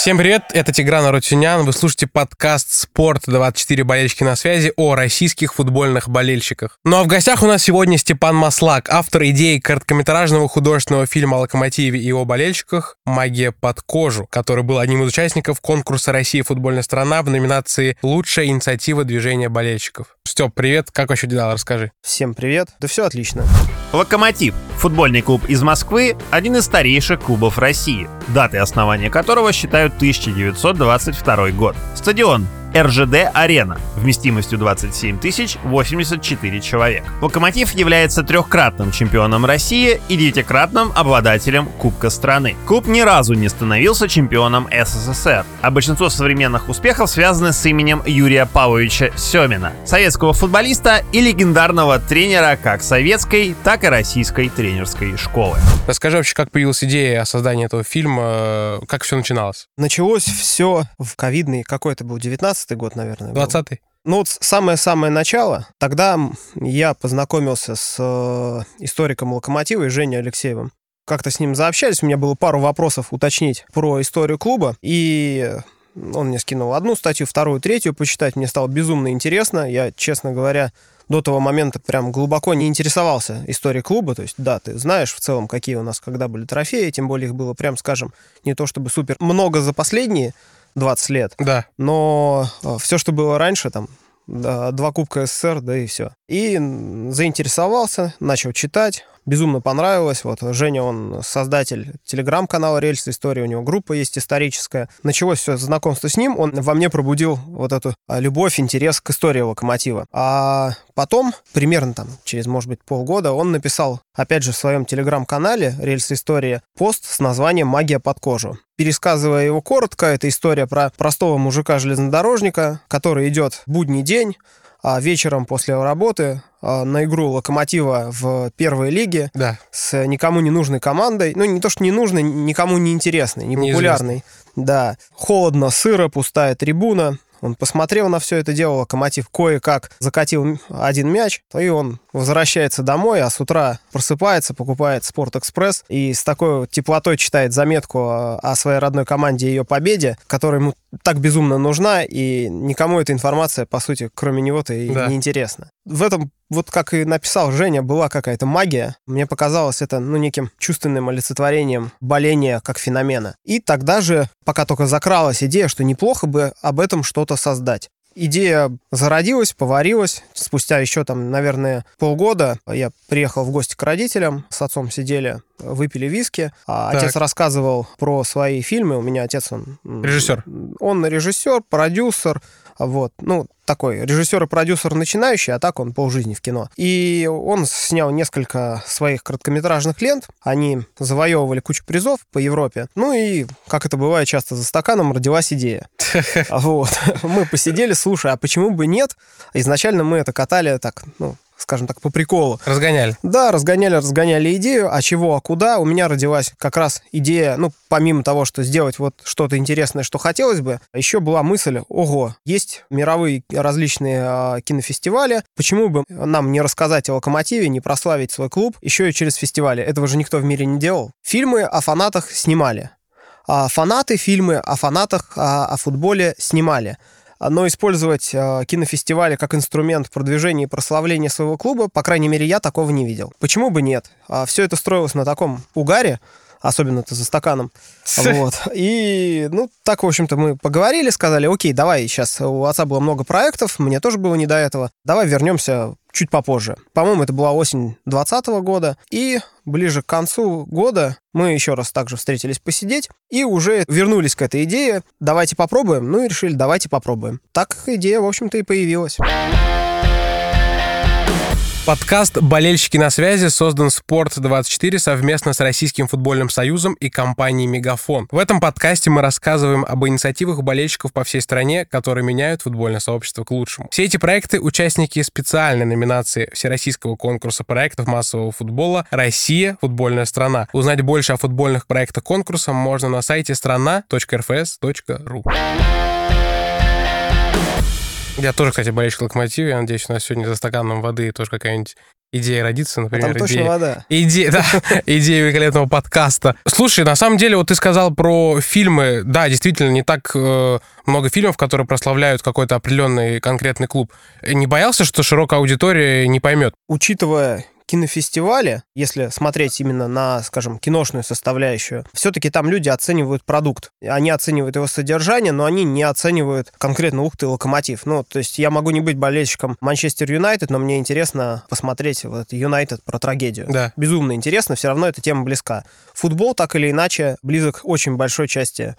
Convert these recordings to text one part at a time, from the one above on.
Всем привет, это Тигран Арутюнян. Вы слушаете подкаст «Спорт. 24 болельщики на связи» о российских футбольных болельщиках. Ну а в гостях у нас сегодня Степан Маслак, автор идеи короткометражного художественного фильма о Локомотиве и его болельщиках «Магия под кожу», который был одним из участников конкурса «Россия. Футбольная страна» в номинации «Лучшая инициатива движения болельщиков». Степ, привет, как вообще дела, расскажи. Всем привет, да все отлично. Локомотив – футбольный клуб из Москвы, один из старейших клубов России, даты основания которого считают 1922 год. Стадион РЖД-арена вместимостью 27 тысяч 84 человек. Локомотив является трехкратным чемпионом России и девятикратным обладателем Кубка страны. Клуб ни разу не становился чемпионом СССР, а большинство современных успехов связаны с именем Юрия Павловича Семина, советского футболиста и легендарного тренера как советской, так и российской тренерской школы. Расскажи вообще, как появилась идея о создании этого фильма, как все начиналось? Началось все в ковидный, какой это был, 19 20 год, наверное. 20-й? Ну вот самое-самое начало. Тогда я познакомился с э, историком «Локомотива» и Женей Алексеевым. Как-то с ним заобщались, у меня было пару вопросов уточнить про историю клуба, и он мне скинул одну статью, вторую, третью почитать. Мне стало безумно интересно. Я, честно говоря, до того момента прям глубоко не интересовался историей клуба. То есть, да, ты знаешь в целом, какие у нас когда были трофеи, тем более их было, прям скажем, не то чтобы супер много за последние 20 лет. Да. Но э, все, что было раньше, там, два кубка СССР, да и все. И заинтересовался, начал читать, безумно понравилось. Вот Женя, он создатель телеграм-канала «Рельсы истории», у него группа есть историческая. Началось все знакомство с ним, он во мне пробудил вот эту а, любовь, интерес к истории «Локомотива». А потом, примерно там через, может быть, полгода, он написал, опять же, в своем телеграм-канале «Рельсы истории» пост с названием «Магия под кожу». Пересказывая его коротко, это история про простого мужика-железнодорожника, который идет будний день, вечером после работы а, на игру Локомотива в первой лиге да. с никому не нужной командой. Ну, не то, что не нужной, никому не интересной, не популярной. Да. Холодно, сыро, пустая трибуна. Он посмотрел на все это дело, Локомотив кое-как закатил один мяч, и он возвращается домой, а с утра просыпается, покупает Спортэкспресс и с такой теплотой читает заметку о своей родной команде и ее победе, которая ему так безумно нужна, и никому эта информация, по сути, кроме него-то и да. не интересна. В этом, вот как и написал Женя, была какая-то магия. Мне показалось это, ну, неким чувственным олицетворением боления как феномена. И тогда же, пока только закралась идея, что неплохо бы об этом что-то создать. Идея зародилась, поварилась. Спустя еще там, наверное, полгода я приехал в гости к родителям, с отцом сидели, выпили виски. А отец рассказывал про свои фильмы. У меня отец, он... Режиссер. Он режиссер, продюсер, вот. Ну, такой режиссер и продюсер начинающий, а так он полжизни в кино. И он снял несколько своих короткометражных лент. Они завоевывали кучу призов по Европе. Ну и, как это бывает часто за стаканом, родилась идея. Вот. Мы посидели, слушай, а почему бы нет? Изначально мы это катали так, ну, скажем так, по приколу. Разгоняли. Да, разгоняли, разгоняли идею, а чего, а куда. У меня родилась как раз идея, ну, помимо того, что сделать вот что-то интересное, что хотелось бы, еще была мысль, ого, есть мировые различные э, кинофестивали, почему бы нам не рассказать о Локомотиве, не прославить свой клуб еще и через фестивали? Этого же никто в мире не делал. Фильмы о фанатах снимали. А фанаты фильмы о фанатах, о, о футболе снимали но использовать э, кинофестивали как инструмент продвижения и прославления своего клуба, по крайней мере, я такого не видел. Почему бы нет? А все это строилось на таком угаре, особенно ты за стаканом. Вот. И, ну, так, в общем-то, мы поговорили, сказали, окей, давай, сейчас у отца было много проектов, мне тоже было не до этого, давай вернемся чуть попозже. По-моему, это была осень 2020 года. И ближе к концу года мы еще раз также встретились посидеть и уже вернулись к этой идее. Давайте попробуем. Ну и решили, давайте попробуем. Так идея, в общем-то, и появилась. Подкаст «Болельщики на связи» создан «Спорт24» совместно с Российским футбольным союзом и компанией «Мегафон». В этом подкасте мы рассказываем об инициативах болельщиков по всей стране, которые меняют футбольное сообщество к лучшему. Все эти проекты — участники специальной номинации Всероссийского конкурса проектов массового футбола «Россия. Футбольная страна». Узнать больше о футбольных проектах конкурса можно на сайте страна.рфс.ру. Я тоже, кстати, болельщик Локомотива. Я надеюсь, у нас сегодня за стаканом воды тоже какая-нибудь идея родится, например, Там точно идея, вода. идея, да, идея великолепного подкаста. Слушай, на самом деле, вот ты сказал про фильмы. Да, действительно, не так э, много фильмов, которые прославляют какой-то определенный конкретный клуб. Не боялся, что широкая аудитория не поймет? Учитывая кинофестивале, если смотреть именно на, скажем, киношную составляющую, все-таки там люди оценивают продукт. Они оценивают его содержание, но они не оценивают конкретно ух ты, локомотив. Ну, то есть я могу не быть болельщиком Манчестер Юнайтед, но мне интересно посмотреть вот Юнайтед про трагедию. Да. Безумно интересно, все равно эта тема близка. Футбол так или иначе близок очень большой части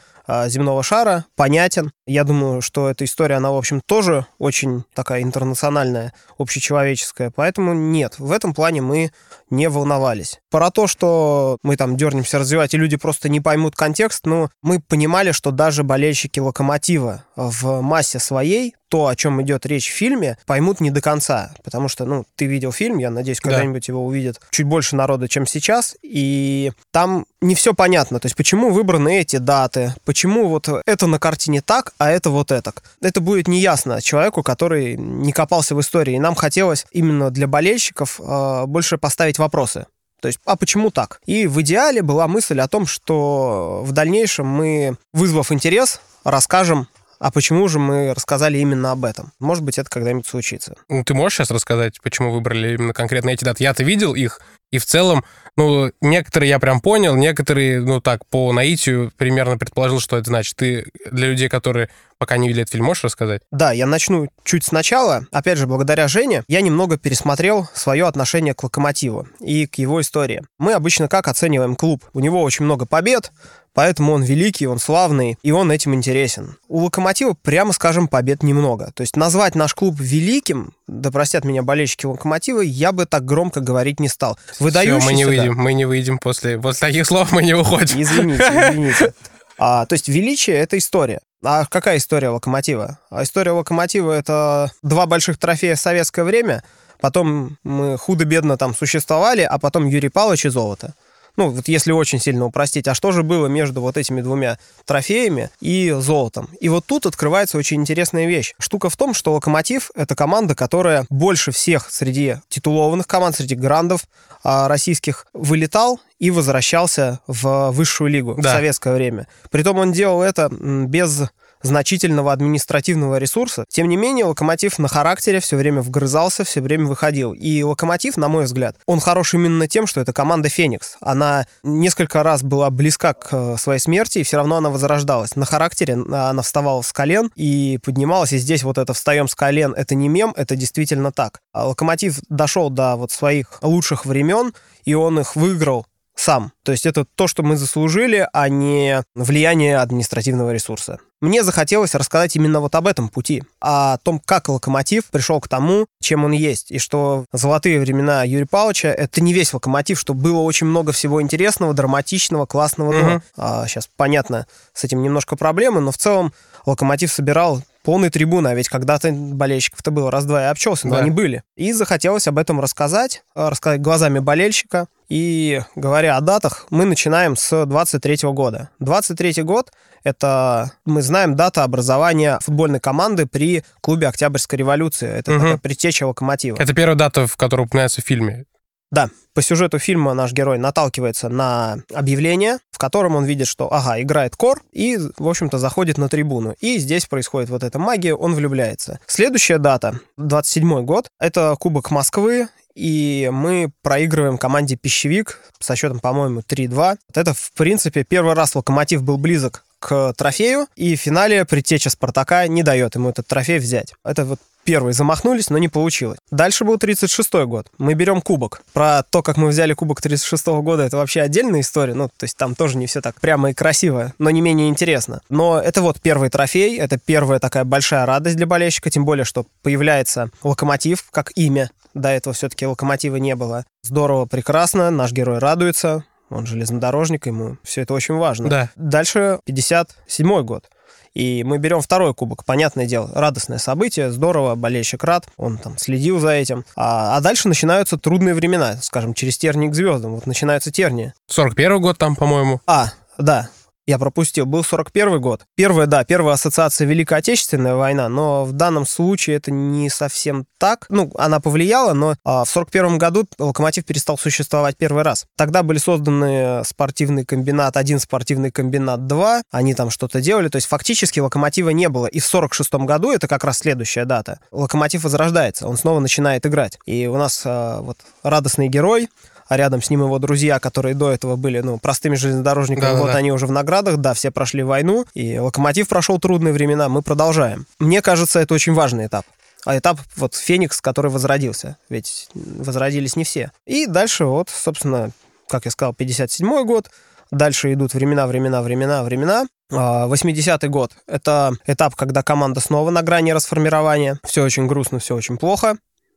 земного шара, понятен. Я думаю, что эта история, она, в общем, тоже очень такая интернациональная, общечеловеческая. Поэтому нет, в этом плане мы не волновались. Про то, что мы там дернемся развивать, и люди просто не поймут контекст, ну, мы понимали, что даже болельщики «Локомотива» в массе своей то, о чем идет речь в фильме, поймут не до конца. Потому что, ну, ты видел фильм, я надеюсь, когда-нибудь его увидит чуть больше народа, чем сейчас. И там не все понятно. То есть, почему выбраны эти даты, почему вот это на картине так, а это вот это. Это будет неясно человеку, который не копался в истории. И нам хотелось именно для болельщиков э, больше поставить вопросы. То есть, а почему так? И в идеале была мысль о том, что в дальнейшем мы, вызвав интерес, расскажем а почему же мы рассказали именно об этом? Может быть, это когда-нибудь случится. Ну, ты можешь сейчас рассказать, почему выбрали именно конкретно эти даты? Я-то видел их, и в целом, ну, некоторые я прям понял, некоторые, ну, так, по наитию примерно предположил, что это значит. Ты для людей, которые пока не видели этот фильм, можешь рассказать? Да, я начну чуть сначала. Опять же, благодаря Жене я немного пересмотрел свое отношение к Локомотиву и к его истории. Мы обычно как оцениваем клуб? У него очень много побед, поэтому он великий, он славный, и он этим интересен. У Локомотива, прямо скажем, побед немного. То есть назвать наш клуб великим, да простят меня болельщики Локомотива, я бы так громко говорить не стал. Выдающийся, Все, мы не выйдем, мы не выйдем после, после таких слов, мы не уходим. Извините, извините. А, то есть величие — это история. А какая история локомотива? А история локомотива это два больших трофея в советское время. Потом мы худо-бедно там существовали, а потом Юрий Павлович и золото. Ну, вот если очень сильно упростить, а что же было между вот этими двумя трофеями и золотом? И вот тут открывается очень интересная вещь. Штука в том, что «Локомотив» — это команда, которая больше всех среди титулованных команд, среди грандов а, российских вылетал и возвращался в высшую лигу да. в советское время. Притом он делал это без значительного административного ресурса. Тем не менее, Локомотив на характере все время вгрызался, все время выходил. И Локомотив, на мой взгляд, он хорош именно тем, что это команда Феникс. Она несколько раз была близка к э, своей смерти, и все равно она возрождалась. На характере она вставала с колен и поднималась, и здесь вот это «встаем с колен» — это не мем, это действительно так. А Локомотив дошел до вот своих лучших времен, и он их выиграл сам. То есть это то, что мы заслужили, а не влияние административного ресурса. Мне захотелось рассказать именно вот об этом пути, о том, как локомотив пришел к тому, чем он есть, и что золотые времена Юрия Павловича — это не весь локомотив, что было очень много всего интересного, драматичного, классного. Mm-hmm. А, сейчас, понятно, с этим немножко проблемы, но в целом локомотив собирал полный трибуны, а ведь когда-то болельщиков-то было раз-два и обчелся, но да. они были. И захотелось об этом рассказать, рассказать глазами болельщика. И говоря о датах, мы начинаем с 23 года. 23 год — это, мы знаем, дата образования футбольной команды при клубе Октябрьской революции. Это угу. такая предтеча локомотива. Это первая дата, в которой упоминается в фильме. Да, по сюжету фильма наш герой наталкивается на объявление, в котором он видит, что, ага, играет кор, и, в общем-то, заходит на трибуну. И здесь происходит вот эта магия, он влюбляется. Следующая дата, 27 год, это Кубок Москвы, и мы проигрываем команде «Пищевик» со счетом, по-моему, 3-2. Вот это, в принципе, первый раз «Локомотив» был близок к трофею, и в финале предтеча «Спартака» не дает ему этот трофей взять. Это вот первый замахнулись, но не получилось. Дальше был 36-й год. Мы берем кубок. Про то, как мы взяли кубок 36-го года, это вообще отдельная история. Ну, то есть там тоже не все так прямо и красиво, но не менее интересно. Но это вот первый трофей, это первая такая большая радость для болельщика, тем более, что появляется локомотив как имя. До этого все-таки локомотива не было. Здорово, прекрасно, наш герой радуется, он железнодорожник, ему все это очень важно. Да. Дальше 57 год. И мы берем второй кубок. Понятное дело, радостное событие, здорово, болельщик рад, он там следил за этим. А, а дальше начинаются трудные времена, скажем, через тернии к звездам. Вот начинаются тернии. 41 год там, по-моему. А, да, Я пропустил. Был 41 год. Первая, да, первая ассоциация Великая Отечественная война, но в данном случае это не совсем так. Ну, она повлияла, но а, в 41 году «Локомотив» перестал существовать первый раз. Тогда были созданы спортивный комбинат 1, спортивный комбинат 2. Они там что-то делали. То есть фактически «Локомотива» не было. И в 46 году, это как раз следующая дата, «Локомотив» возрождается. Он снова начинает играть. И у нас а, вот радостный герой, а рядом с ним его друзья, которые до этого были, ну, простыми железнодорожниками, да, вот да. они уже в наградах, да, все прошли войну, и Локомотив прошел трудные времена, мы продолжаем. Мне кажется, это очень важный этап. А этап вот Феникс, который возродился. Ведь возродились не все. И дальше вот, собственно, как я сказал, 57 год. Дальше идут времена, времена, времена, времена. 80-й а, год — это этап, когда команда снова на грани расформирования. Все очень грустно, все очень плохо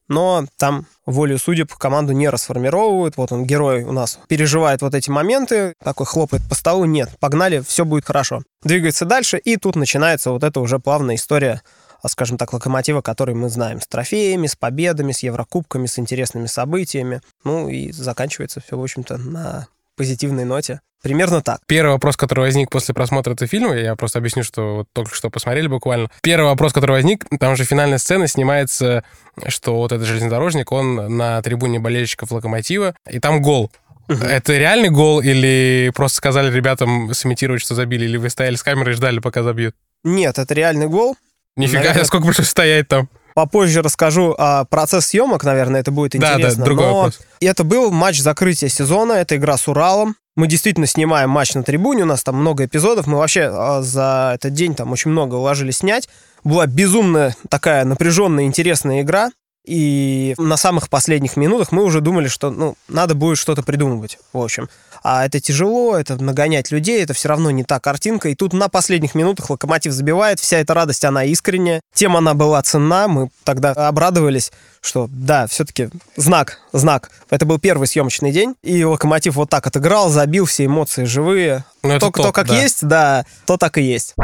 но там волю судеб команду не расформировывают. Вот он, герой у нас, переживает вот эти моменты, такой хлопает по столу, нет, погнали, все будет хорошо. Двигается дальше, и тут начинается вот эта уже плавная история а, скажем так, локомотива, который мы знаем, с трофеями, с победами, с еврокубками, с интересными событиями. Ну и заканчивается все, в общем-то, на позитивной ноте. Примерно так. Первый вопрос, который возник после просмотра этого фильма, я просто объясню, что вот только что посмотрели буквально. Первый вопрос, который возник, там же финальная сцена снимается, что вот этот железнодорожник, он на трибуне болельщиков Локомотива, и там гол. Угу. Это реальный гол или просто сказали ребятам сымитировать, что забили, или вы стояли с камерой и ждали, пока забьют? Нет, это реальный гол. Нифига, Наверное... сколько пришлось стоять там? Попозже расскажу а, процесс съемок, наверное, это будет интересно. Да, да, другой но вопрос. Это был матч закрытия сезона, это игра с Уралом. Мы действительно снимаем матч на трибуне, у нас там много эпизодов. Мы вообще а, за этот день там очень много уложились снять. Была безумно такая напряженная, интересная игра. И на самых последних минутах мы уже думали, что ну, надо будет что-то придумывать, в общем. А это тяжело, это нагонять людей, это все равно не та картинка. И тут на последних минутах локомотив забивает, вся эта радость, она искренняя. Тем она была ценна, мы тогда обрадовались, что да, все-таки знак, знак. Это был первый съемочный день, и локомотив вот так отыграл, забил, все эмоции живые. Ну, то, кто как да. есть, да, то так и есть.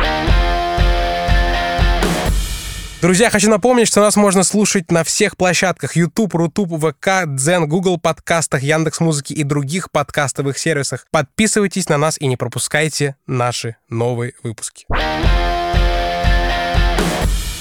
Друзья, хочу напомнить, что нас можно слушать на всех площадках YouTube, Рутуб, ВК, Дзен, Google подкастах, Яндекс Музыки и других подкастовых сервисах. Подписывайтесь на нас и не пропускайте наши новые выпуски.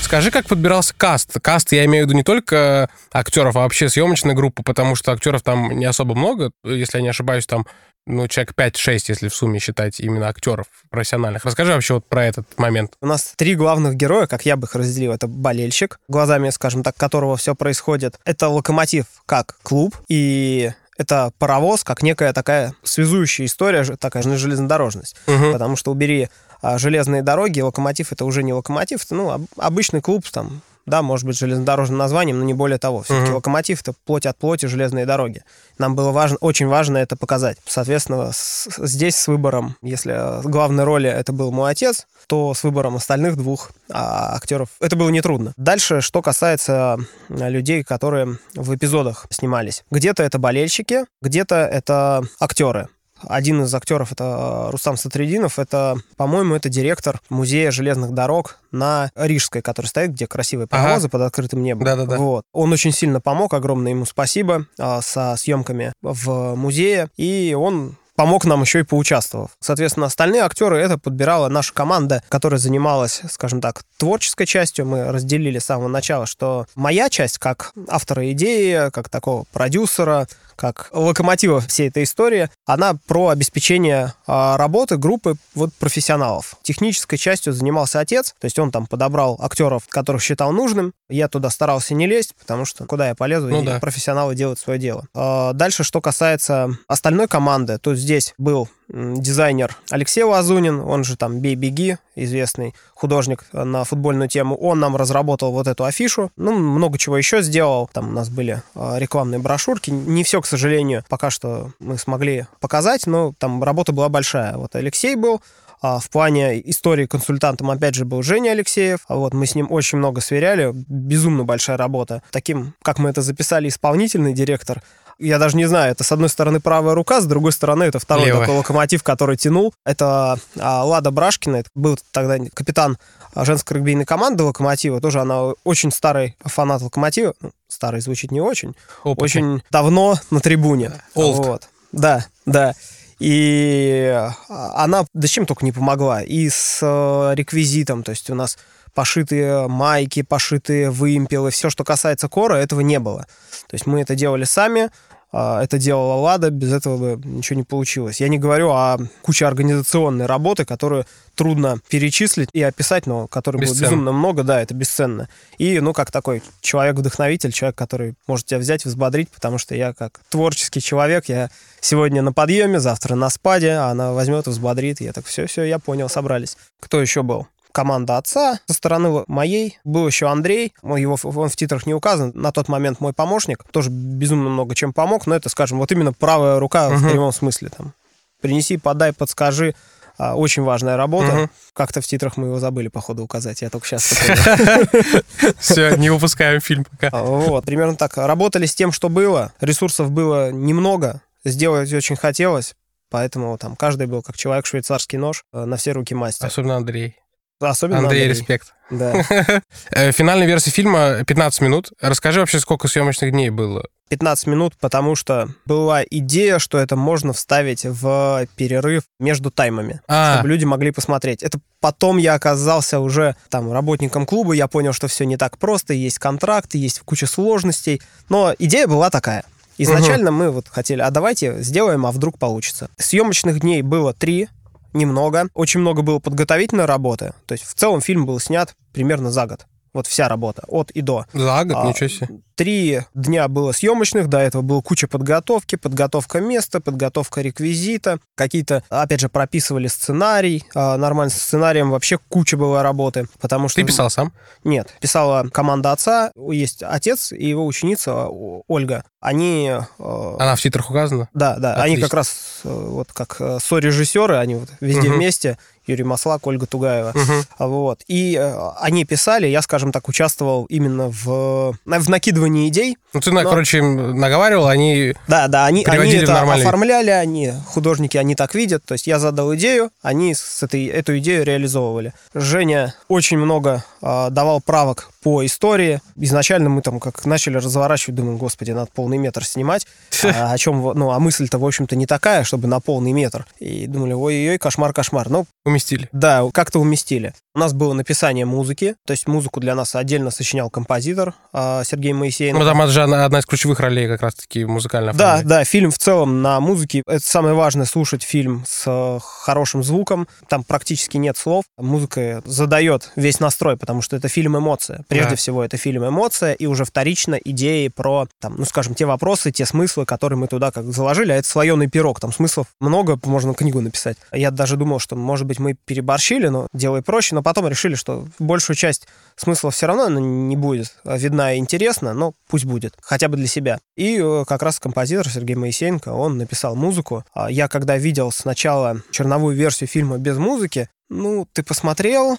Скажи, как подбирался каст? Каст, я имею в виду не только актеров, а вообще съемочная группа, потому что актеров там не особо много. Если я не ошибаюсь, там ну, человек 5-6, если в сумме считать именно актеров профессиональных. Расскажи вообще вот про этот момент. У нас три главных героя, как я бы их разделил. Это болельщик, глазами, скажем так, которого все происходит. Это локомотив как клуб, и это паровоз, как некая такая связующая история, такая же железнодорожность. Угу. Потому что убери а, железные дороги, локомотив это уже не локомотив, это ну, обычный клуб, там, да, может быть, железнодорожным названием, но не более того. Все-таки uh-huh. локомотив — это плоть от плоти железные дороги. Нам было важно, очень важно это показать. Соответственно, с, здесь с выбором, если главной роли это был мой отец, то с выбором остальных двух а, актеров это было нетрудно. Дальше, что касается людей, которые в эпизодах снимались. Где-то это болельщики, где-то это актеры. Один из актеров это э, Рустам Сатридинов. Это, по-моему, это директор музея железных дорог на Рижской, который стоит, где красивые паровозы ага. под открытым небом. Да-да-да. Вот. Он очень сильно помог, огромное ему спасибо а, со съемками в музее. И он помог нам еще и поучаствовав. Соответственно, остальные актеры это подбирала наша команда, которая занималась, скажем так, творческой частью. Мы разделили с самого начала, что моя часть как автора идеи, как такого продюсера, как локомотива всей этой истории, она про обеспечение а, работы группы вот профессионалов. Технической частью занимался отец, то есть он там подобрал актеров, которых считал нужным. Я туда старался не лезть, потому что куда я полезу, ну, да. профессионалы делают свое дело. А, дальше, что касается остальной команды, то здесь был дизайнер Алексей Лазунин, он же там «Бей, беги», известный художник на футбольную тему, он нам разработал вот эту афишу. Ну, много чего еще сделал. Там у нас были а, рекламные брошюрки. Не все, к сожалению, пока что мы смогли показать, но там работа была большая. Вот Алексей был, а в плане истории консультантом, опять же, был Женя Алексеев. А вот мы с ним очень много сверяли. Безумно большая работа. Таким, как мы это записали, исполнительный директор я даже не знаю, это с одной стороны правая рука, с другой стороны это второй Левая. такой локомотив, который тянул. Это а, Лада Брашкина, это был тогда капитан женской регбийной команды Локомотива, тоже она очень старый фанат Локомотива, ну, старый звучит не очень, Опытный. очень давно на трибуне. Old. Вот. Да, да. И она да чем только не помогла. И с э, реквизитом, то есть у нас пошитые майки, пошитые вымпелы, все, что касается кора, этого не было. То есть мы это делали сами, а, это делала Лада, без этого бы ничего не получилось. Я не говорю о куче организационной работы, которую трудно перечислить и описать, но которой было безумно много, да, это бесценно. И, ну, как такой человек-вдохновитель, человек, который может тебя взять, взбодрить, потому что я как творческий человек, я сегодня на подъеме, завтра на спаде, а она возьмет и взбодрит. Я так, все-все, я понял, собрались. Кто еще был? Команда отца. Со стороны моей был еще Андрей, его, он в титрах не указан, на тот момент мой помощник, тоже безумно много чем помог, но это, скажем, вот именно правая рука угу. в прямом смысле. Там. Принеси, подай, подскажи. А, очень важная работа. Угу. Как-то в титрах мы его забыли, походу, указать. Я только сейчас Все, не выпускаем фильм пока. А, вот, примерно так. Работали с тем, что было. Ресурсов было немного. Сделать очень хотелось. Поэтому там каждый был как человек швейцарский нож э, на все руки мастер. Особенно Андрей. Особенно Андрей, Андрей. респект. Да. Э, финальная версия фильма 15 минут. Расскажи вообще, сколько съемочных дней было? 15 минут, потому что была идея, что это можно вставить в перерыв между таймами, а. чтобы люди могли посмотреть. Это потом я оказался уже там работником клуба, я понял, что все не так просто, есть контракты, есть куча сложностей, но идея была такая. Изначально угу. мы вот хотели, а давайте сделаем, а вдруг получится. Съемочных дней было три, немного. Очень много было подготовительной работы. То есть в целом фильм был снят примерно за год. Вот вся работа, от и до. За год, а, ничего себе. Три дня было съемочных, до этого было куча подготовки, подготовка места, подготовка реквизита, какие-то, опять же, прописывали сценарий, а, нормально с сценарием вообще куча была работы, потому что... Ты писал сам? Нет, писала команда отца, есть отец и его ученица Ольга. Они... А, Она в титрах указана? Да, да, Отлично. они как раз э, вот как э, сорежиссеры, они вот везде угу. вместе, Юрий Маслак, Ольга Тугаева. Угу. Вот. И э, они писали, я, скажем так, участвовал именно в, в накидывании идей. Ну, ты, но... короче, наговаривал, они Да, да, они, они это нормальный... оформляли, они, художники, они так видят. То есть я задал идею, они с этой, эту идею реализовывали. Женя очень много э, давал правок по истории. Изначально мы там как начали разворачивать, думаем, господи, надо полный метр снимать. А, о чем, ну, а мысль-то, в общем-то, не такая, чтобы на полный метр. И думали, ой-ой-ой, кошмар-кошмар. Ну, уместили. Да, как-то уместили. У нас было написание музыки, то есть музыку для нас отдельно сочинял композитор а, Сергей Моисеенко. Ну, там это же одна из ключевых ролей как раз-таки музыкальная. Да, да, фильм в целом на музыке. Это самое важное, слушать фильм с э, хорошим звуком. Там практически нет слов. Музыка задает весь настрой, потому что это фильм-эмоция. Прежде да. всего, это фильм-эмоция, и уже вторично идеи про, там, ну, скажем, те вопросы, те смыслы, которые мы туда как заложили, а это слоеный пирог. Там смыслов много, можно книгу написать. Я даже думал, что, может быть, мы переборщили, но делай проще, но потом решили, что большую часть смысла все равно не будет видна и интересна, но пусть будет, хотя бы для себя. И э, как раз композитор Сергей Моисеенко, он написал музыку. А я когда видел сначала черновую версию фильма без музыки, ну, ты посмотрел,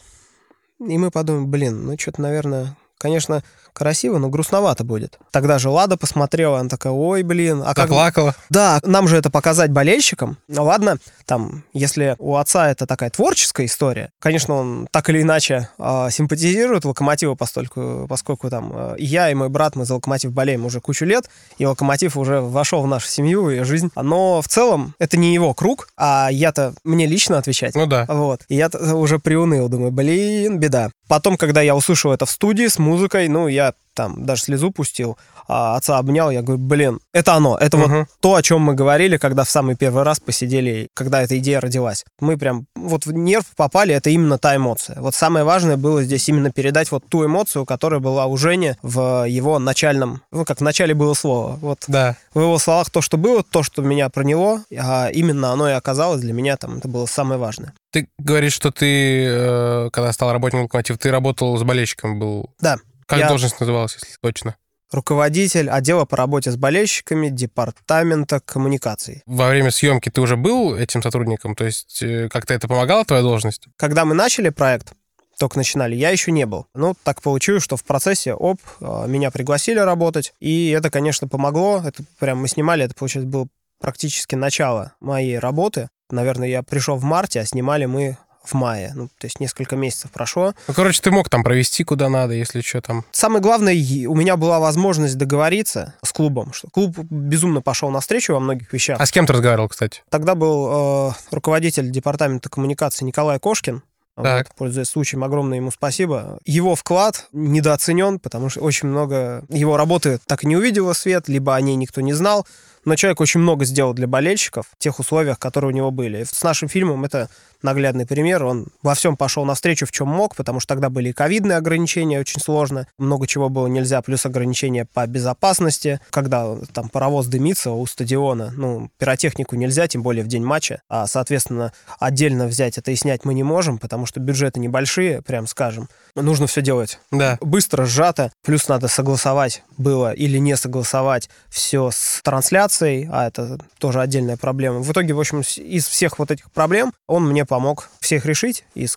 и мы подумали, блин, ну что-то, наверное, конечно, красиво, но грустновато будет. Тогда же Лада посмотрела, она такая, ой, блин. А как... Заплакала. Да, нам же это показать болельщикам. Ну ладно, там, если у отца это такая творческая история, конечно, он так или иначе э, симпатизирует Локомотиву, поскольку, поскольку там э, я и мой брат, мы за Локомотив болеем уже кучу лет, и Локомотив уже вошел в нашу семью и жизнь. Но в целом это не его круг, а я-то, мне лично отвечать. Ну да. Вот. И я уже приуныл, думаю, блин, беда. Потом, когда я услышал это в студии с музыкой, ну, я там даже слезу пустил, а отца обнял, я говорю, блин, это оно, это угу. вот то, о чем мы говорили, когда в самый первый раз посидели, когда эта идея родилась. Мы прям вот в нерв попали, это именно та эмоция. Вот самое важное было здесь именно передать вот ту эмоцию, которая была у Жени в его начальном, ну, как в начале было слово. Вот да. в его словах то, что было, то, что меня проняло, а именно оно и оказалось для меня там, это было самое важное. Ты говоришь, что ты, э, когда стал работником локомотив, ты работал с болельщиком, был... Да. Как я... должность называлась, если точно? Руководитель отдела по работе с болельщиками департамента коммуникаций. Во время съемки ты уже был этим сотрудником? То есть э, как-то это помогало твоя должность? Когда мы начали проект, только начинали, я еще не был. Ну, так получилось, что в процессе, оп, э, меня пригласили работать, и это, конечно, помогло. Это прям мы снимали, это, получается, было практически начало моей работы. Наверное, я пришел в марте, а снимали мы в мае. Ну, то есть несколько месяцев прошло. Ну, короче, ты мог там провести куда надо, если что там. Самое главное, у меня была возможность договориться с клубом, что клуб безумно пошел навстречу во многих вещах. А с кем ты разговаривал, кстати? Тогда был э, руководитель департамента коммуникации Николай Кошкин. Так. Вот, пользуясь случаем, огромное ему спасибо. Его вклад недооценен, потому что очень много его работы так и не увидела свет, либо о ней никто не знал. Но человек очень много сделал для болельщиков в тех условиях, которые у него были. И с нашим фильмом это наглядный пример. Он во всем пошел навстречу, в чем мог, потому что тогда были и ковидные ограничения, очень сложно. Много чего было нельзя, плюс ограничения по безопасности. Когда там паровоз дымится у стадиона, ну, пиротехнику нельзя, тем более в день матча. А, соответственно, отдельно взять это и снять мы не можем, потому что бюджеты небольшие, прям скажем. Нужно все делать Да. быстро, сжато. Плюс надо согласовать было или не согласовать все с трансляцией, а это тоже отдельная проблема. В итоге, в общем, из всех вот этих проблем он мне помог всех решить. Из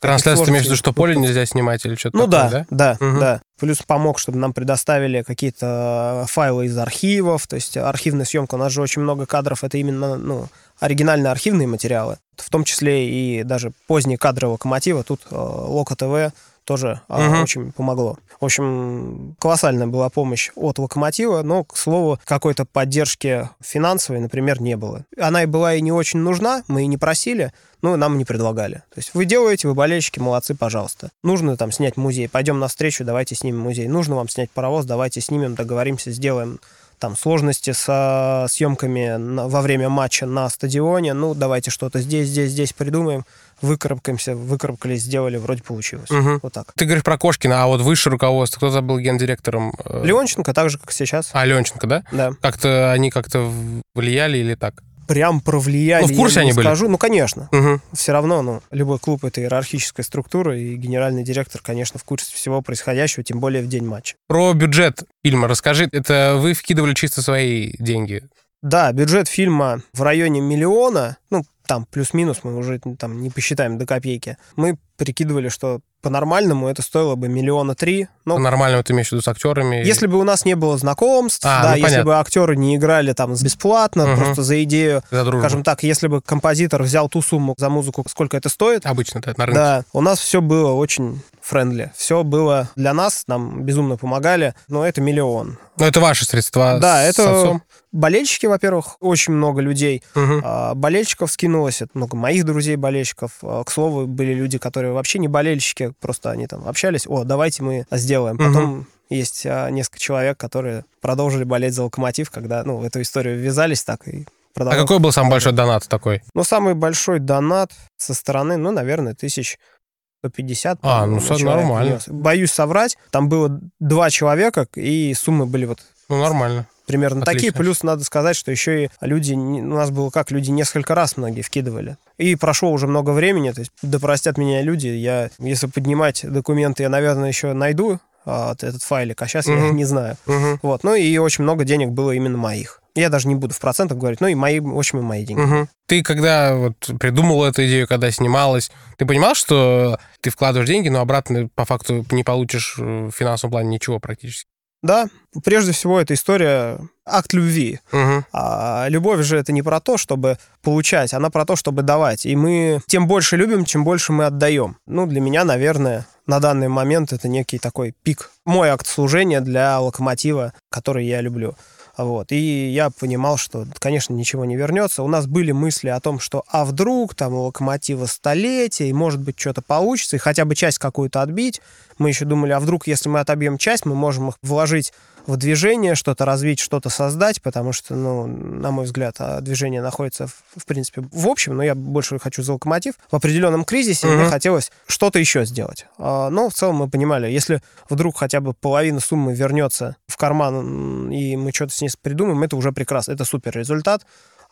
сложностей- виду, что поле нельзя снимать или что-то Ну да, такое, да, Мгм. да. Плюс помог, чтобы нам предоставили какие-то файлы из архивов, то есть архивная съемка. У нас же очень много кадров, это именно ну, оригинальные архивные материалы, в том числе и даже поздние кадры Локомотива. Тут э, Локо ТВ тоже Мгм. очень помогло. В общем, колоссальная была помощь от Локомотива, но, к слову, какой-то поддержки финансовой, например, не было. Она и была и не очень нужна, мы и не просили, но нам не предлагали. То есть вы делаете, вы болельщики, молодцы, пожалуйста. Нужно там снять музей, пойдем навстречу, давайте снимем музей. Нужно вам снять паровоз, давайте снимем, договоримся, сделаем там сложности со съемками во время матча на стадионе, ну, давайте что-то здесь, здесь, здесь придумаем, выкарабкаемся, выкарабкались, сделали, вроде получилось. Мгм. Вот так. Ты говоришь про Кошкина, а вот высшее руководство, кто там был гендиректором? э, Леонченко так же, как сейчас. А, Ленченко, да? Да. Как-то они как-то влияли или так? Прям провлияли, Ну, в курсе они были? скажу. Ну, конечно. Угу. Все равно, ну, любой клуб — это иерархическая структура, и генеральный директор, конечно, в курсе всего происходящего, тем более в день матча. Про бюджет фильма расскажи. Это вы вкидывали чисто свои деньги? Да, бюджет фильма в районе миллиона, ну, там плюс-минус, мы уже там не посчитаем до копейки. Мы прикидывали, что по-нормальному это стоило бы миллиона три. Ну, Нормально ты имеешь в виду с актерами? если бы у нас не было знакомств, А, да, ну, если понятно. бы актеры не играли там бесплатно, Мгм. просто за идею, За дружбу. скажем так, если бы композитор взял ту сумму за музыку, сколько это стоит, Обычно, да, на рынке. Да, у нас все было очень friendly. Все было для нас, нам безумно помогали, но это миллион. Но это ваши средства да, это отцом? болельщики, во-первых, очень много людей. А, Болельщиков скинулось, это много моих друзей болельщиков. А, К слову, были люди, которые вообще не болельщики, просто они там общались, о, давайте мы сделаем. Потом есть а, несколько человек, которые продолжили болеть за локомотив, когда ну, в эту историю ввязались так и А продолжали. какой был самый большой донат такой? Ну, самый большой донат со стороны, ну, наверное, тысяч 150. А, ну, человек нормально. внес. Боюсь соврать. Там было два человека, и суммы были вот Ну, нормально. примерно Отлично. такие. Плюс надо сказать, что еще и люди, у нас было как, люди несколько раз многие вкидывали. И прошло уже много времени, то есть да простят меня люди, я, если поднимать документы, я, наверное, еще найду а, этот файлик, а сейчас я Мгм. не знаю. Мгм. Вот, ну и очень много денег было именно моих. Я даже не буду в процентах говорить, но и мои, в общем, и мои деньги. Мгм. Ты когда вот придумал эту идею, когда снималась, ты понимал, что ты вкладываешь деньги, но обратно по факту не получишь в финансовом плане ничего практически? Да, прежде всего, это история акт любви. Мгм. А любовь же это не про то, чтобы получать, она про то, чтобы давать. И мы тем больше любим, чем больше мы отдаем. Ну, для меня, наверное, на данный момент это некий такой пик. Мой акт служения для локомотива, который я люблю. Вот. И я понимал, что, конечно, ничего не вернется. У нас были мысли о том, что а вдруг там у локомотива столетие, и может быть что-то получится, и хотя бы часть какую-то отбить. Мы еще думали, а вдруг, если мы отобьем часть, мы можем их вложить в движение, что-то развить, что-то создать, потому что, ну, на мой взгляд, а, движение находится, в, в принципе, в общем, но я больше хочу за локомотив. В определенном кризисе Мгм. мне хотелось что-то еще сделать. А, Но в целом мы понимали, если вдруг хотя бы половина суммы вернется в карман, и мы что-то с ней придумаем, это уже прекрасно, это супер результат.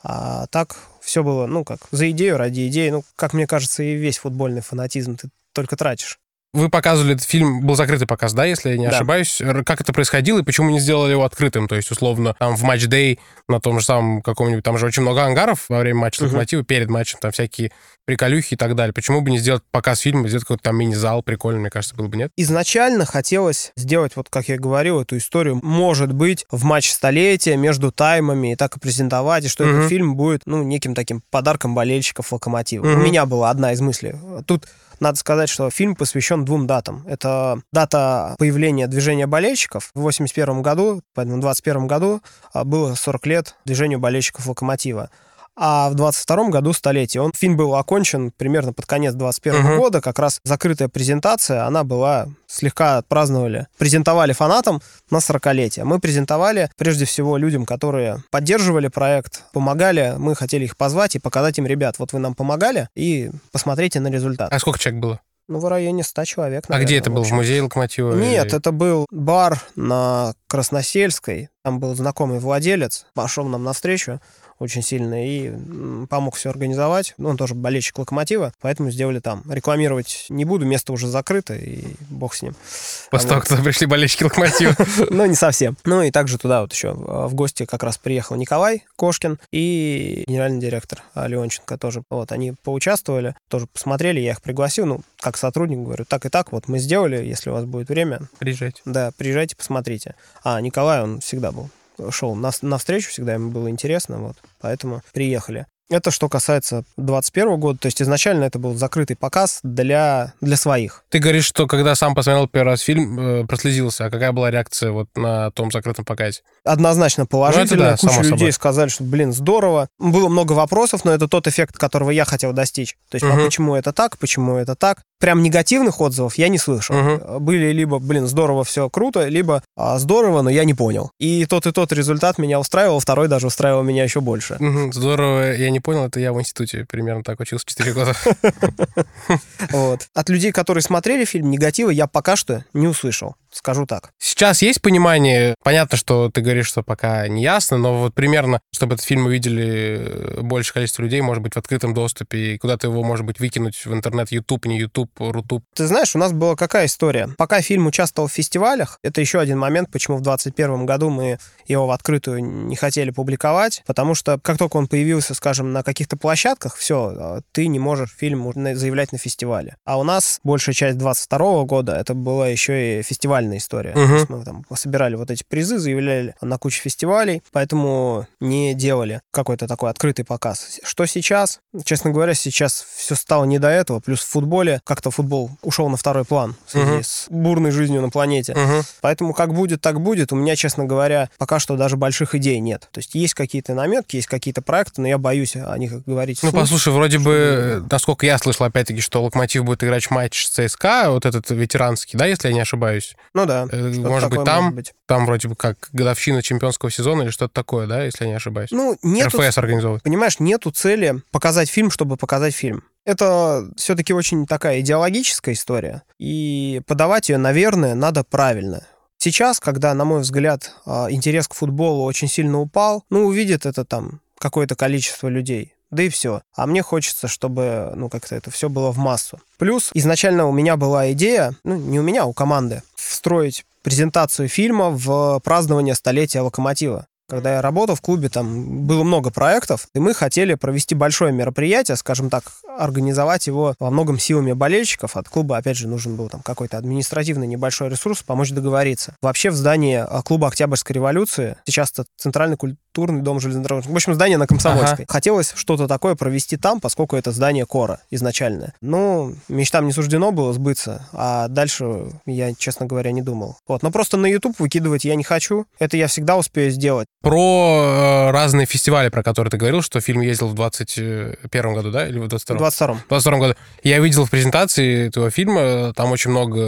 А так все было, ну, как, за идею, ради идеи. Ну, как мне кажется, и весь футбольный фанатизм ты только тратишь. Вы показывали этот фильм, был закрытый показ, да, если я не Да. ошибаюсь. Как это происходило и почему не сделали его открытым? То есть, условно, там в матч-дей на том же самом каком-нибудь, там же очень много ангаров во время матча Мгм. Локомотива, перед матчем, там всякие приколюхи и так далее. Почему бы не сделать показ фильма, сделать какой-то там мини-зал, прикольно, мне кажется, было бы, нет? Изначально хотелось сделать, вот как я говорил, эту историю, может быть, в матч столетия между таймами, и так и презентовать, и что Мгм. этот фильм будет, ну, неким таким подарком болельщиков Локомотива. У Мгм. меня была одна из мыслей. Тут надо сказать, что фильм посвящен двум датам. Это дата появления движения болельщиков в 81 году, поэтому в 21 году а, было 40 лет движению болельщиков Локомотива. А в 22 году столетие. Он, фильм был окончен примерно под конец 21 Мгм. года. Как раз закрытая презентация, она была слегка отпраздновали. Презентовали фанатам на 40-летие. Мы презентовали прежде всего людям, которые поддерживали проект, помогали. Мы хотели их позвать и показать им, ребят, вот вы нам помогали, и посмотрите на результат. А сколько человек было? Ну, в районе 100 человек, а наверное, где это был? В музее Локомотива? Нет, Или- это был бар на Красносельской. Там был знакомый владелец, пошел нам навстречу очень сильно и помог все организовать. Ну, Он тоже болельщик Локомотива, поэтому сделали там. Рекламировать не буду, место уже закрыто, и бог с ним. После А того, вот. как туда пришли болельщики Локомотива. Ну, не совсем. Ну, и также туда вот еще э, в гости как раз приехал Николай Кошкин и генеральный директор Леонченко тоже. Вот, они поучаствовали, тоже посмотрели, я их пригласил, ну, как сотрудник, говорю, так и так, вот мы сделали, если у вас будет время, Приезжайте. да, приезжайте, посмотрите. А Николай, он всегда был, шел на, навстречу, всегда ему было интересно, вот, поэтому приехали. Это что касается 21 года, то есть изначально это был закрытый показ для, для своих. Ты говоришь, что когда сам посмотрел первый раз фильм, э, прослезился. А какая была реакция вот на том закрытом показе? Однозначно положительно. Ну, это да, Куча людей собой. сказали, что, блин, здорово. Было много вопросов, но это тот эффект, которого я хотел достичь. То есть, а Мгм. почему это так, почему это так. Прям негативных отзывов я не слышал. Мгм. Были либо, блин, здорово, все круто, либо а, здорово, но я не понял. И тот и тот результат меня устраивал, второй даже устраивал меня еще больше. Мгм, Здорово, я не понял, это я в институте примерно так учился 4 года. Вот. От людей, которые смотрели фильм, негатива я пока что не услышал. Скажу так. Сейчас есть понимание, понятно, что ты говоришь, что пока не ясно, но вот примерно, чтобы этот фильм увидели э, большее количество людей, может быть, в открытом доступе, и куда-то его, может быть, выкинуть в интернет, YouTube, не YouTube, Рутуб. Ты знаешь, у нас была какая история? Пока фильм участвовал в фестивалях, это еще один момент, почему в 2021 году мы его в открытую не хотели публиковать, потому что как только он появился, скажем, на каких-то площадках, все, ты не можешь фильм заявлять на фестивале. А у нас большая часть 22 года это была еще и фестивальная история. Мгм. То есть мы там собирали вот эти призы, заявляли на кучу фестивалей, поэтому не делали какой-то такой открытый показ. Что сейчас? Честно говоря, сейчас все стало не до этого, плюс в футболе как-то футбол ушел на второй план в связи Мгм. с бурной жизнью на планете. Мгм. Поэтому как будет, так будет. У меня, честно говоря, пока что даже больших идей нет. То есть есть какие-то наметки, есть какие-то проекты, но я боюсь о них говорить Ну, послушай, вроде бы, не- насколько я слышал, опять-таки, что Локомотив будет играть матч с ЦСКА, вот этот ветеранский, да, если я не ошибаюсь. Ну да. Э, Может быть, там, может быть. там вроде бы как годовщина чемпионского сезона или что-то такое, да, если я не ошибаюсь. Ну, нету РФС организовывает. понимаешь, нету цели показать фильм, чтобы показать фильм. Это все-таки очень такая идеологическая история, и подавать ее, наверное, надо правильно. Сейчас, когда, на мой взгляд, а, интерес к футболу очень сильно упал, ну, увидит это там какое-то количество людей. Да и все. А мне хочется, чтобы, ну, как-то это все было в массу. Плюс изначально у меня была идея, ну, не у меня, а у команды, встроить презентацию фильма в празднование столетия локомотива. Когда я работал в клубе, там было много проектов, и мы хотели провести большое мероприятие, скажем так, организовать его во многом силами болельщиков. От клуба, опять же, нужен был там какой-то административный небольшой ресурс, помочь договориться. Вообще в здании а, клуба Октябрьской революции, сейчас это Центральный культурный дом железнодорожный, в общем, здание на Комсомольской. Хотелось что-то такое провести там, поскольку это здание Кора изначальное. Ну, мечтам не суждено было сбыться, а дальше я, честно говоря, не думал. Вот, но просто на YouTube выкидывать я не хочу. Это я всегда успею сделать. Про э, разные фестивали, про которые ты говорил, что фильм ездил в 21 году, да, или в 22 В 22-м. В 22 году. Я видел в презентации этого фильма, там очень много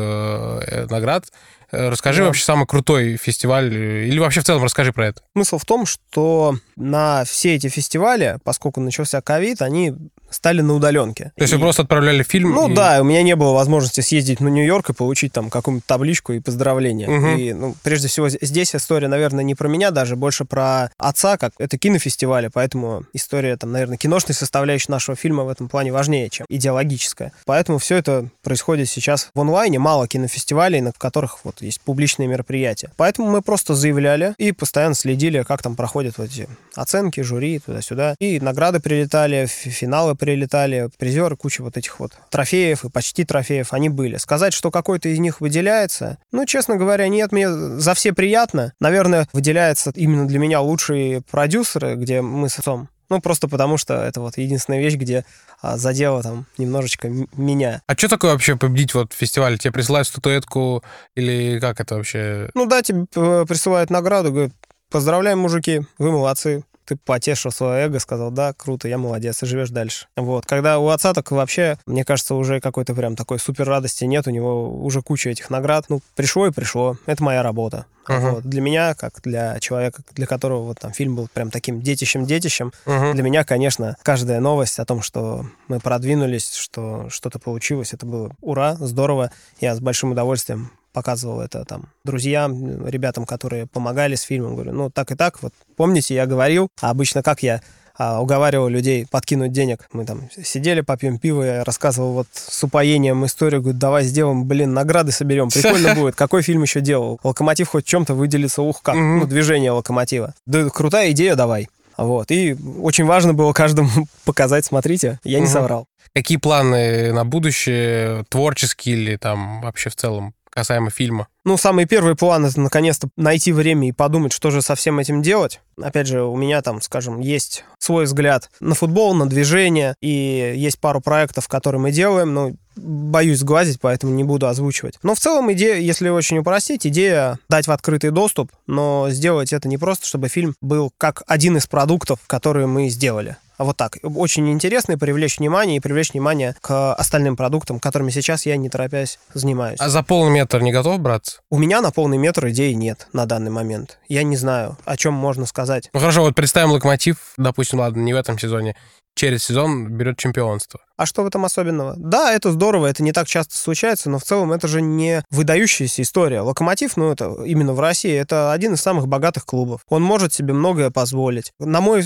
э, наград Э, Расскажи Да. вообще самый крутой фестиваль, э, или вообще в целом расскажи про это. Смысл в том, что на все эти фестивали, поскольку начался ковид, они стали на удаленке. То есть вы просто отправляли фильм? Ну и- да, у меня не было возможности съездить на Нью-Йорк и получить там какую-нибудь табличку и поздравления. Мгм. И, ну, прежде всего, здесь история, наверное, не про меня даже, больше про отца, как это кинофестивали, поэтому история, там, наверное, киношной составляющей нашего фильма в этом плане важнее, чем идеологическая. Поэтому все это происходит сейчас в онлайне, мало кинофестивалей, на которых вот есть публичные мероприятия. Поэтому мы просто заявляли и постоянно следили, как там проходят вот эти оценки, жюри, туда-сюда. И награды прилетали, фи- финалы прилетали, призеры, куча вот этих вот трофеев и почти трофеев, они были. Сказать, что какой-то из них выделяется, ну, честно говоря, нет, мне за все приятно. Наверное, выделяется именно для меня лучшие продюсеры, где мы с отцом. Ну, просто потому что это вот единственная вещь, где а, задело там немножечко меня. А что такое вообще победить вот в фестивале? Тебе присылают статуэтку или как это вообще? Ну да, тебе присылают награду, говорят, поздравляем, мужики, вы молодцы. Ты потешил свое эго, сказал, да, круто, я молодец, и живешь дальше. Вот. Когда у отца так вообще, мне кажется, уже какой-то прям такой супер радости нет, у него уже куча этих наград. Ну, пришло и пришло, это моя работа. Мгм. Вот. Для меня, как для человека, для которого вот там фильм был прям таким детищем-детищем, Мгм. для меня, конечно, каждая новость о том, что мы продвинулись, что что-то получилось, это было ура, здорово. Я с большим удовольствием показывал это там друзьям, ребятам, которые помогали с фильмом. Говорю, ну так и так, вот помните, я говорил, а обычно как я а, уговаривал людей подкинуть денег. Мы там сидели, попьем пиво, я рассказывал вот с упоением историю, говорю, давай сделаем, блин, награды соберем, прикольно будет. Какой фильм еще делал? Локомотив хоть чем-то выделится, ух как, ну, движение локомотива. Да, крутая идея, давай. Вот. И очень важно было каждому показать, смотрите, я не соврал. Какие планы на будущее, творческие или там вообще в целом касаемо фильма? Ну, самый первый план это наконец-то найти время и подумать, что же со всем этим делать. Опять же, у меня там, скажем, есть свой взгляд на футбол, на движение, и есть пару проектов, которые мы делаем, но боюсь сглазить, поэтому не буду озвучивать. Но в целом идея, если очень упростить, идея дать в открытый доступ, но сделать это не просто, чтобы фильм был как один из продуктов, которые мы сделали. Вот так. Очень интересно и привлечь внимание, и привлечь внимание к остальным продуктам, которыми сейчас я, не торопясь, занимаюсь. А за полный метр не готов браться? У меня на полный метр идей нет на данный момент. Я не знаю, о чем можно сказать. Ну хорошо, вот представим локомотив, допустим, ладно, не в этом сезоне, через сезон берет чемпионство. А что в этом особенного? Да, это здорово, это не так часто случается, но в целом это же не выдающаяся история. Локомотив, ну это именно в России, это один из самых богатых клубов. Он может себе многое позволить. На мой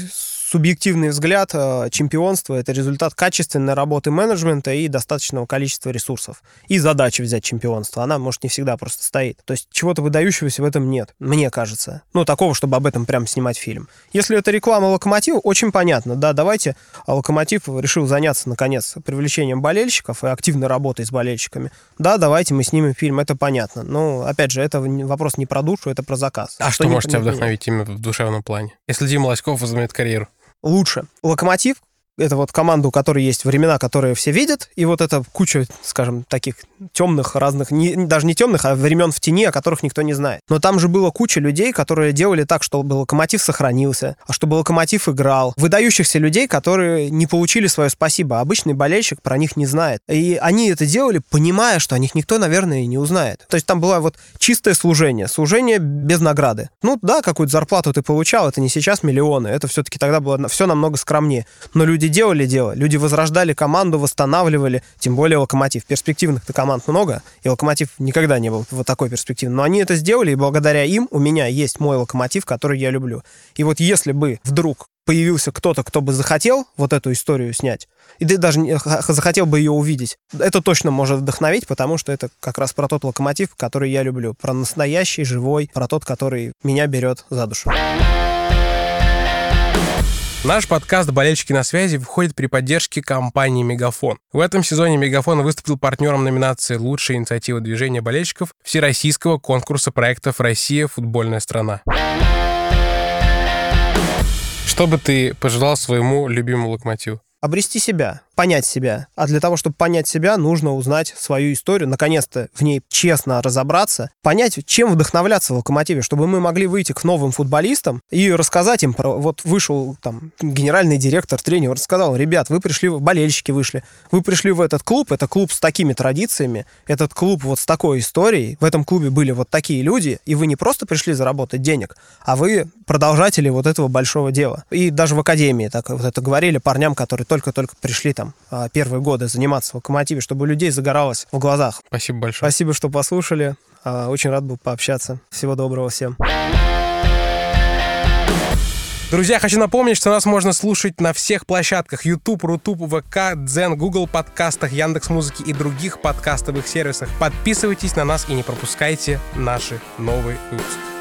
субъективный взгляд, э, чемпионство — это результат качественной работы менеджмента и достаточного количества ресурсов. И задача взять чемпионство. Она, может, не всегда просто стоит. То есть чего-то выдающегося в этом нет, мне кажется. Ну, такого, чтобы об этом прям снимать фильм. Если это реклама Локомотива, очень понятно. Да, давайте а Локомотив решил заняться, наконец, привлечением болельщиков и активной работой с болельщиками. Да, давайте мы снимем фильм, это понятно. Но, опять же, это вопрос не про душу, это про заказ. А что не- может тебя не- не- вдохновить именно в душевном плане? Если Дима Лоськов возьмет карьеру. Лучше. Локомотив это вот команда, у которой есть времена, которые все видят, и вот это куча, скажем, таких темных разных, не, даже не темных, а времен в тени, о которых никто не знает. Но там же было куча людей, которые делали так, чтобы локомотив сохранился, а чтобы локомотив играл. Выдающихся людей, которые не получили свое спасибо. Обычный болельщик про них не знает. И они это делали, понимая, что о них никто, наверное, и не узнает. То есть там было вот чистое служение, служение без награды. Ну да, какую-то зарплату ты получал, это не сейчас миллионы, это все-таки тогда было все намного скромнее. Но люди делали дело, люди возрождали команду, восстанавливали, тем более Локомотив. Перспективных-то команд много, и Локомотив никогда не был вот такой перспективный. Но они это сделали, и благодаря им у меня есть мой Локомотив, который я люблю. И вот если бы вдруг появился кто-то, кто бы захотел вот эту историю снять, и ты даже не- захотел бы ее увидеть, это точно может вдохновить, потому что это как раз про тот локомотив, который я люблю, про настоящий, живой, про тот, который меня берет за душу. Наш подкаст «Болельщики на связи» выходит при поддержке компании «Мегафон». В этом сезоне «Мегафон» выступил партнером номинации «Лучшая инициатива движения болельщиков» Всероссийского конкурса проектов «Россия. Футбольная страна». Что бы ты пожелал своему любимому локомотиву? Обрести себя. Понять себя. А для того, чтобы понять себя, нужно узнать свою историю, наконец-то в ней честно разобраться, понять, чем вдохновляться в «Локомотиве», чтобы мы могли выйти к новым футболистам и рассказать им про... Вот вышел там генеральный директор, тренер, рассказал, ребят, вы пришли, болельщики вышли, вы пришли в этот клуб, это клуб с такими традициями, этот клуб вот с такой историей, в этом клубе были вот такие люди, и вы не просто пришли заработать денег, а вы продолжатели вот этого большого дела. И даже в академии так вот это говорили парням, которые только-только пришли там а, первые годы заниматься в локомотиве, чтобы у людей загоралось в глазах. Спасибо большое. Спасибо, что послушали. А, очень рад был пообщаться. Всего доброго всем. Друзья, хочу напомнить, что нас можно слушать на всех площадках YouTube, Рутуб, ВК, Дзен, Google подкастах, Яндекс Музыки и других подкастовых сервисах. Подписывайтесь на нас и не пропускайте наши новые выпуски.